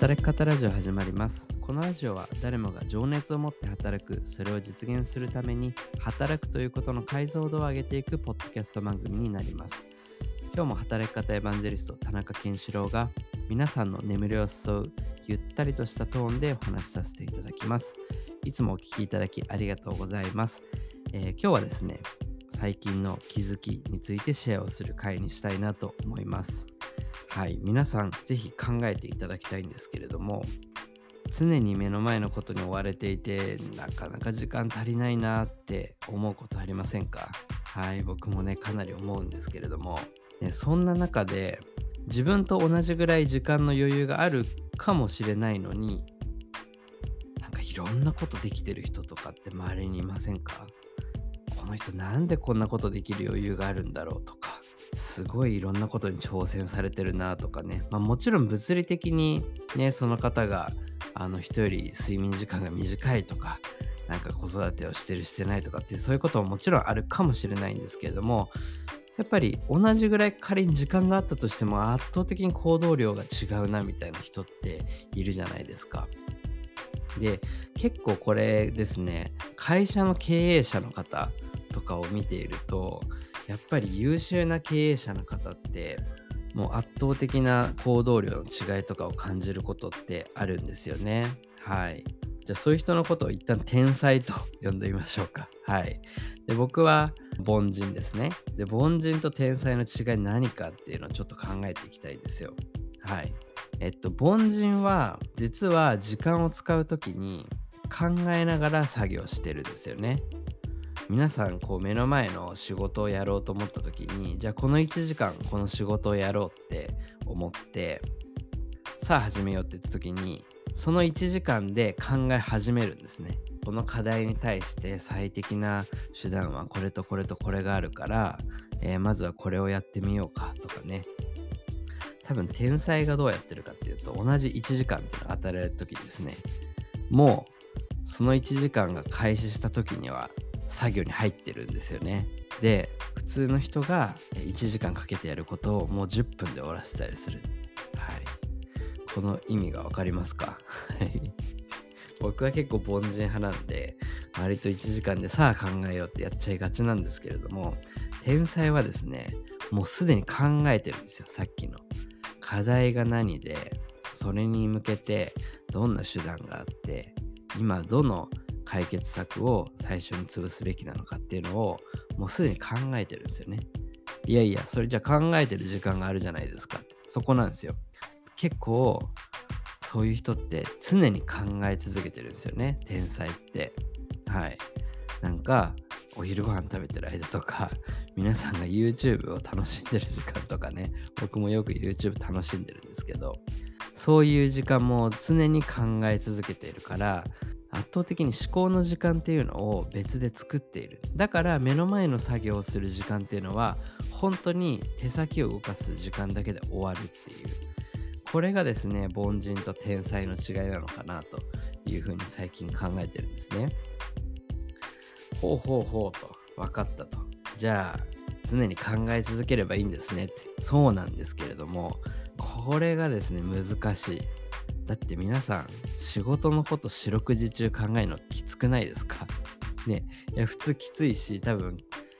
働き方ラジオ始まります。このラジオは誰もが情熱を持って働く、それを実現するために働くということの解像度を上げていくポッドキャスト番組になります。今日も働き方エヴァンジェリスト田中健志郎が皆さんの眠りを誘うゆったりとしたトーンでお話しさせていただきます。いつもお聞きいただきありがとうございます。えー今日はですね、最近の気づきについてシェアをする回にしたいなと思います。はい、皆さんぜひ考えていただきたいんですけれども、常に目の前のことに追われていて、なかなか時間足りないなって思うことありませんか？はい、僕もね、かなり思うんですけれども、ね、そんな中で自分と同じぐらい時間の余裕があるかもしれないのに、なんかいろんなことできてる人とかって周りにいませんか？この人なんでこんなことできる余裕があるんだろうとか、すごいいろんなことに挑戦されてるなとかね、まあ、もちろん物理的にねその方があの人より睡眠時間が短いとかなんか子育てをしてるしてないとかっていうそういうことももちろんあるかもしれないんですけれどもやっぱり同じぐらい仮に時間があったとしても圧倒的に行動量が違うなみたいな人っているじゃないですか。で結構これですね会社の経営者の方とかを見ているとやっぱり優秀な経営者の方ってもう圧倒的な行動量の違いとかを感じることってあるんですよね。はい。じゃあそういう人のことを一旦天才と呼んでみましょうか。はい。で僕は凡人ですね。で凡人と天才の違い何かっていうのをちょっと考えていきたいんですよ。はい。えっと凡人は実は時間を使う時に考えながら作業してるんですよね。皆さんこう目の前の仕事をやろうと思った時にじゃあこの1時間この仕事をやろうって思ってさあ始めようって言った時にその1時間で考え始めるんですね。この課題に対して最適な手段はこれとこれとこれがあるから、えーまずはこれをやってみようかとかね。多分天才がどうやってるかっていうと同じ1時間っていうのが与えられる時にですね。もうその1時間が開始した時には作業に入ってるんですよね。で普通の人が1時間かけてやることをもう10分で終わらせたりする。はい。この意味がわかりますか？はい。僕は結構凡人派なんで割と1時間でさあ考えようってやっちゃいがちなんですけれども天才はですねもうすでに考えてるんですよさっきの。課題が何でそれに向けてどんな手段があって今どの解決策を最初に潰すべきなのかっていうのをもうすでに考えてるんですよね。いやいや、それじゃ考えてる時間があるじゃないですかって。そこなんですよ。結構、そういう人って常に考え続けてるんですよね。天才って。はい。なんか、お昼ご飯食べてる間とか、皆さんが YouTube を楽しんでる時間とかね、僕もよく YouTube 楽しんでるんですけど、そういう時間も常に考え続けているから、圧倒的に思考の時間っていうのを別で作っている。だから目の前の作業をする時間っていうのは本当に手先を動かす時間だけで終わるっていう。これがですね凡人と天才の違いなのかなというふうに最近考えてるんですね。ほうほうほうと分かったと。じゃあ常に考え続ければいいんですねって。そうなんですけれどもこれがですね難しい。だって皆さん仕事のこと四六時中考えるのきつくないですか？ねいや普通きついし多分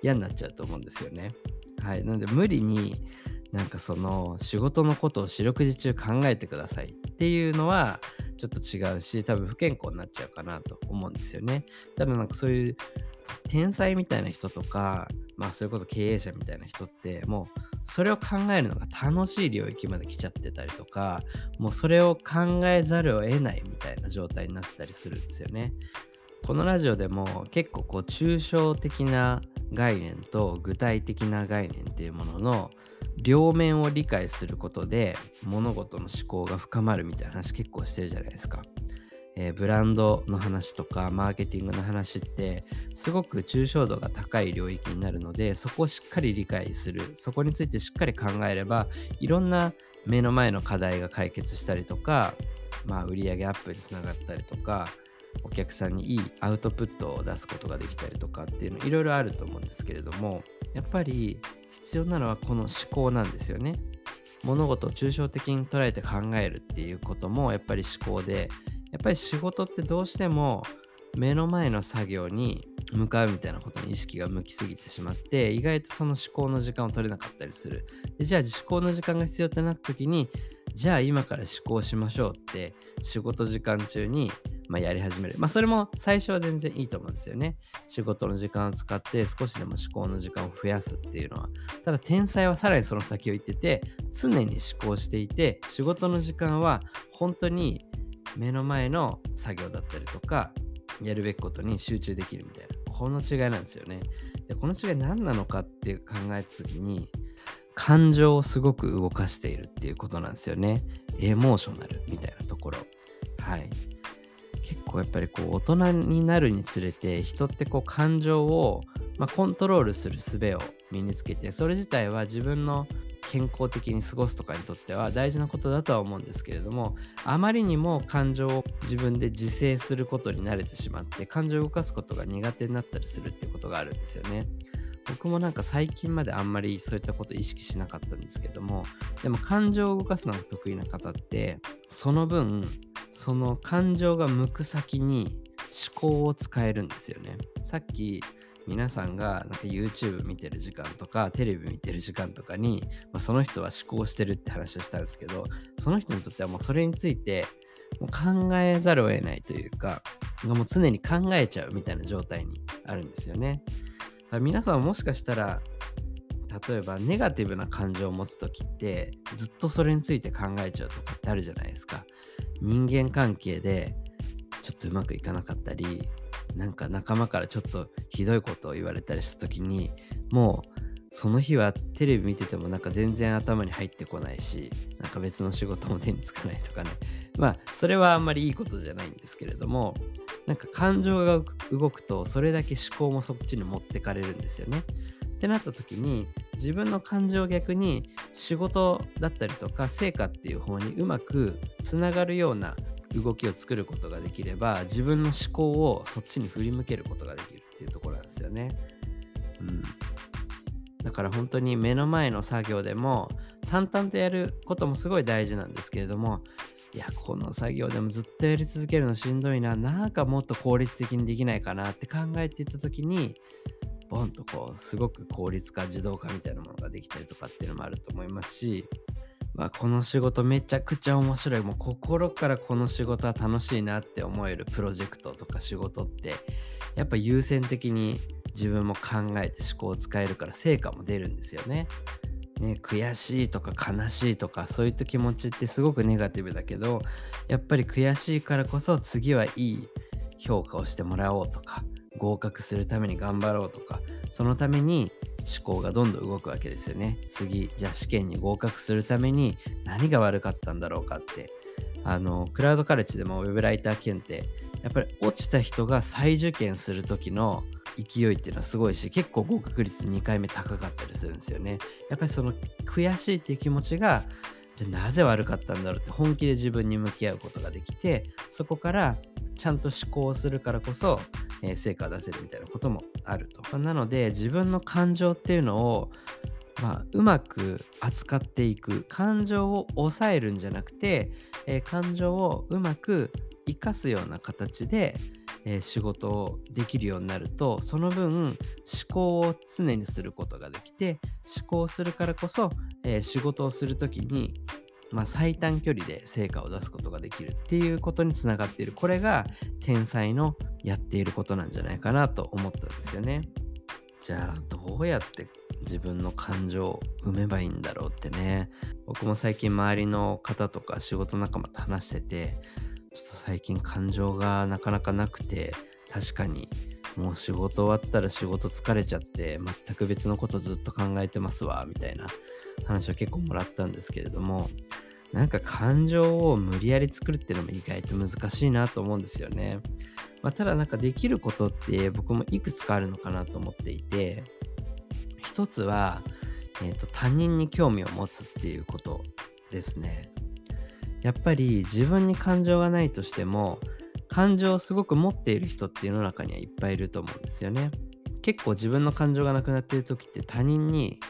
嫌になっちゃうと思うんですよね。はい。なので無理になんかその仕事のことを四六時中考えてくださいっていうのはちょっと違うし多分不健康になっちゃうかなと思うんですよね。ただなんかそういう天才みたいな人とかまあそれこそ経営者みたいな人ってもうそれを考えるのが楽しい領域まで来ちゃってたりとかもうそれを考えざるを得ないみたいな状態になってたりするんですよね。このラジオでも結構こう抽象的な概念と具体的な概念っていうものの両面を理解することで物事の思考が深まるみたいな話結構してるじゃないですか。えーブランドの話とかマーケティングの話ってすごく抽象度が高い領域になるのでそこをしっかり理解するそこについてしっかり考えればいろんな目の前の課題が解決したりとか、まあ、売上アップにつながったりとかお客さんにいいアウトプットを出すことができたりとかっていうのいろいろあると思うんですけれどもやっぱり必要なのはこの思考なんですよね。物事を抽象的に捉えて考えるっていうこともやっぱり思考でやっぱり仕事ってどうしても目の前の作業に向かうみたいなことに意識が向きすぎてしまって意外とその思考の時間を取れなかったりするでじゃあ思考の時間が必要ってなった時にじゃあ今から思考しましょうって仕事時間中にまあ、やり始める。まあ、それも最初は全然いいと思うんですよね。仕事の時間を使って少しでも思考の時間を増やすっていうのは。ただ、天才はさらにその先を言ってて、常に思考していて、仕事の時間は本当に目の前の作業だったりとか、やるべきことに集中できるみたいな。この違いなんですよね。で、この違い何なのかって考えた時に、感情をすごく動かしているっていうことなんですよね。エモーショナルみたいなところ。はい。結構やっぱりこう大人になるにつれて人ってこう感情を、まあ、コントロールする術を身につけてそれ自体は自分の健康的に過ごすとかにとっては大事なことだとは思うんですけれどもあまりにも感情を自分で自制することに慣れてしまって感情を動かすことが苦手になったりするっていうことがあるんですよね。僕もなんか最近まであんまりそういったこと意識しなかったんですけどもでも感情を動かすのが得意な方ってその分その感情が向く先に思考を使えるんですよねさっき皆さんがなんか YouTube 見てる時間とかテレビ見てる時間とかに、まあ、その人は思考してるって話をしたんですけどその人にとってはもうそれについてもう考えざるを得ないというかもう常に考えちゃうみたいな状態にあるんですよね。皆さんもしかしたら例えばネガティブな感情を持つ時ってずっとそれについて考えちゃうとかってあるじゃないですか人間関係でちょっとうまくいかなかったりなんか仲間からちょっとひどいことを言われたりした時にもうその日はテレビ見ててもなんか全然頭に入ってこないしなんか別の仕事も手につかないとかねまあそれはあんまりいいことじゃないんですけれどもなんか感情が動くとそれだけ思考もそっちに持ってかれるんですよね。ってなった時に自分の感情を逆に仕事だったりとか成果っていう方にうまくつながるような動きを作ることができれば自分の思考をそっちに振り向けることができるっていうところなんですよね。うん、だから本当に目の前の作業でも淡々とやることもすごい大事なんですけれどもいやこの作業でもずっとやり続けるのしんどいななんかもっと効率的にできないかなって考えていった時にボンとこうすごく効率化自動化みたいなものができたりとかっていうのもあると思いますし、まあ、この仕事めちゃくちゃ面白いもう心からこの仕事は楽しいなって思えるプロジェクトとか仕事ってやっぱ優先的に自分も考えて思考を使えるから成果も出るんですよね。ね、悔しいとか悲しいとかそういった気持ちってすごくネガティブだけどやっぱり悔しいからこそ次はいい評価をしてもらおうとか合格するために頑張ろうとかそのために思考がどんどん動くわけですよね。次じゃあ試験に合格するために何が悪かったんだろうかって。あのクラウドカレッジでもウェブライター検定やっぱり落ちた人が再受験する時の勢いっていうのはすごいし結構合格率2回目高かったりするんですよね。やっぱりその悔しいっていう気持ちがじゃあなぜ悪かったんだろうって本気で自分に向き合うことができてそこからちゃんと思考するからこそ、え、成果を出せるみたいなこともあると。なので自分の感情っていうのをまあ、うまく扱っていく感情を抑えるんじゃなくて、えー、感情をうまく生かすような形で、えー、仕事をできるようになるとその分思考を常にすることができて思考するからこそ、えー、仕事をする時に、まあ、最短距離で成果を出すことができるっていうことにつながっているこれが天才のやっていることなんじゃないかなと思ったんですよね。じゃあどうやって自分の感情を埋めばいいんだろうってね僕も最近周りの方とか仕事仲間と話しててちょっと最近感情がなかなかなくて、確かにもう仕事終わったら仕事疲れちゃって全く別のことずっと考えてますわみたいな話を結構もらったんですけれどもなんか感情を無理やり作るっていうのも意外と難しいなと思うんですよね。まあ、ただなんかできることって僕もいくつかあるのかなと思っていて一つは、えーと他人に興味を持つっていうことですね。やっぱり自分に感情がないとしても感情をすごく持っている人って世の中にはいっぱいいると思うんですよね。結構自分の感情がなくなっている時って他人に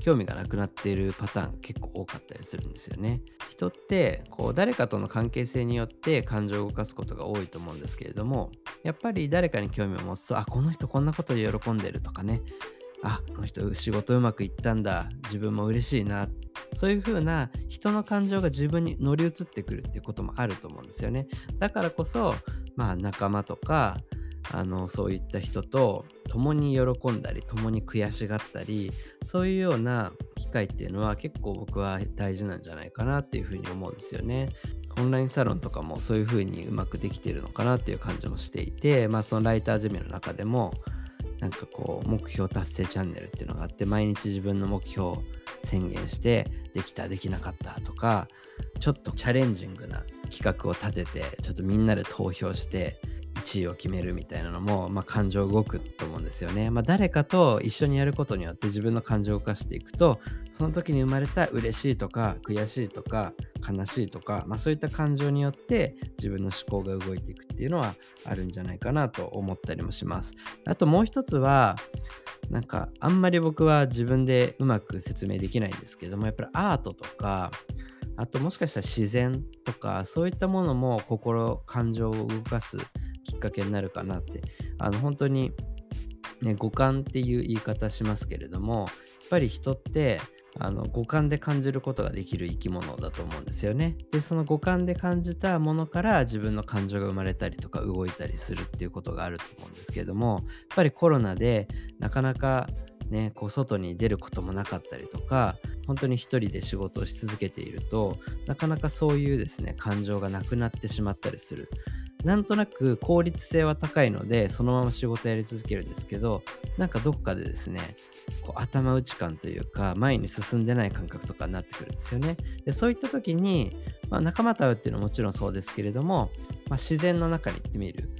興味がなくなっているパターン結構多かったりするんですよね。人ってこう誰かとの関係性によって感情を動かすことが多いと思うんですけれどもやっぱり誰かに興味を持つとあこの人こんなことで喜んでるとかね。あこの人仕事うまくいったんだ。自分も嬉しいな。そういう風な人の感情が自分に乗り移ってくるっていうこともあると思うんですよね。だからこそまあ仲間とかあのそういた人と共に喜んだり共に悔しがったりそういうような機会っていうのは結構僕は大事なんじゃないかなっていうふうに思うんですよね。オンラインサロンとかもそういうふうにうまくできてるのかなっていう感じもしていて、まあ、そのライターゼミの中でもなんかこう目標達成チャンネルっていうのがあって毎日自分の目標を宣言してできたできなかったとかちょっとチャレンジングな企画を立ててちょっとみんなで投票して1位を決めるみたいなのも、まあ、感情動くと思うんですよね。まあ、誰かと一緒にやることによって自分の感情を動かしていくとその時に生まれた嬉しいとか悔しいとか悲しいとか、まあ、そういった感情によって自分の思考が動いていくっていうのはあるんじゃないかなと思ったりもします。あともう一つはなんかあんまり僕は自分でうまく説明できないんですけどもやっぱりアートとかあともしかしたら自然とかそういったものも心感情を動かすっかけになるかなってあの本当にね五感っていう言い方しますけれどもやっぱり人ってあの五感で感じることができる生き物だと思うんですよね。でその五感で感じたものから自分の感情が生まれたりとか動いたりするっていうことがあると思うんですけれどもやっぱりコロナでなかなかね、こう外に出ることもなかったりとか本当に一人で仕事をし続けているとなかなかそういうですね感情がなくなってしまったりするなんとなく効率性は高いので、そのまま仕事やり続けるんですけど、なんかどこかでですね、こう頭打ち感というか、前に進んでない感覚とかになってくるんですよね。でそういった時に、まあ、仲間と会うっていうのはもちろんそうですけれども、まあ、自然の中に行ってみる。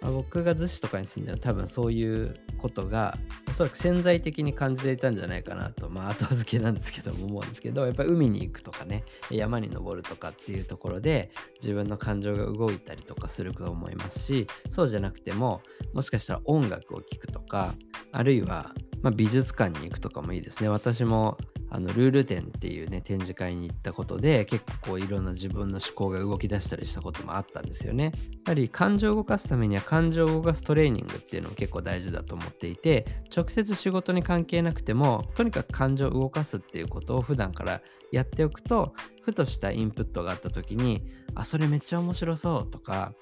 まあ、僕が逗子とかに住んでる多分そういうことがおそらく潜在的に感じていたんじゃないかなとまあ後付けなんですけども思うんですけどやっぱり海に行くとかね山に登るとかっていうところで自分の感情が動いたりとかすると思いますしそうじゃなくてももしかしたら音楽を聴くとかあるいはまあ、美術館に行くとかもいいですね。私もあのルール展っていうね展示会に行ったことで結構いろんな自分の思考が動き出したりしたこともあったんですよね。やっぱり感情を動かすためには感情を動かすトレーニングっていうのも結構大事だと思っていて直接仕事に関係なくてもとにかく感情を動かすっていうことを普段からやっておくとふとしたインプットがあった時にあそれめっちゃ面白そうとか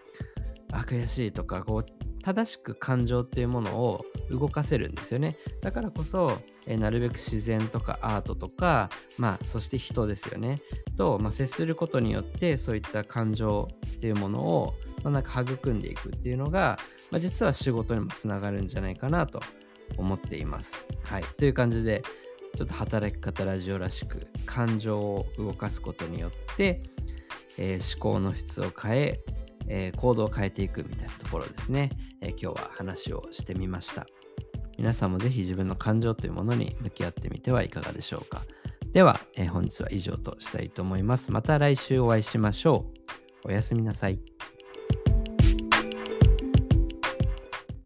あ悔しいとかこう正しく感情っていうものを動かせるんですよね。だからこそ、えなるべく自然とかアートとか、まあ、そして人ですよね。と、まあ、接することによって、そういった感情っていうものを、まあ、なんか育んでいくっていうのが、まあ、実は仕事にもつながるんじゃないかなと思っています。はい。という感じで、ちょっと働き方ラジオらしく、感情を動かすことによって、えー、思考の質を変え、えー、行動を変えていくみたいなところですね。えー、今日は話をしてみました。皆さんもぜひ自分の感情というものに向き合ってみてはいかがでしょうか。では、えー、本日は以上としたいと思います。また来週お会いしましょう。おやすみなさい。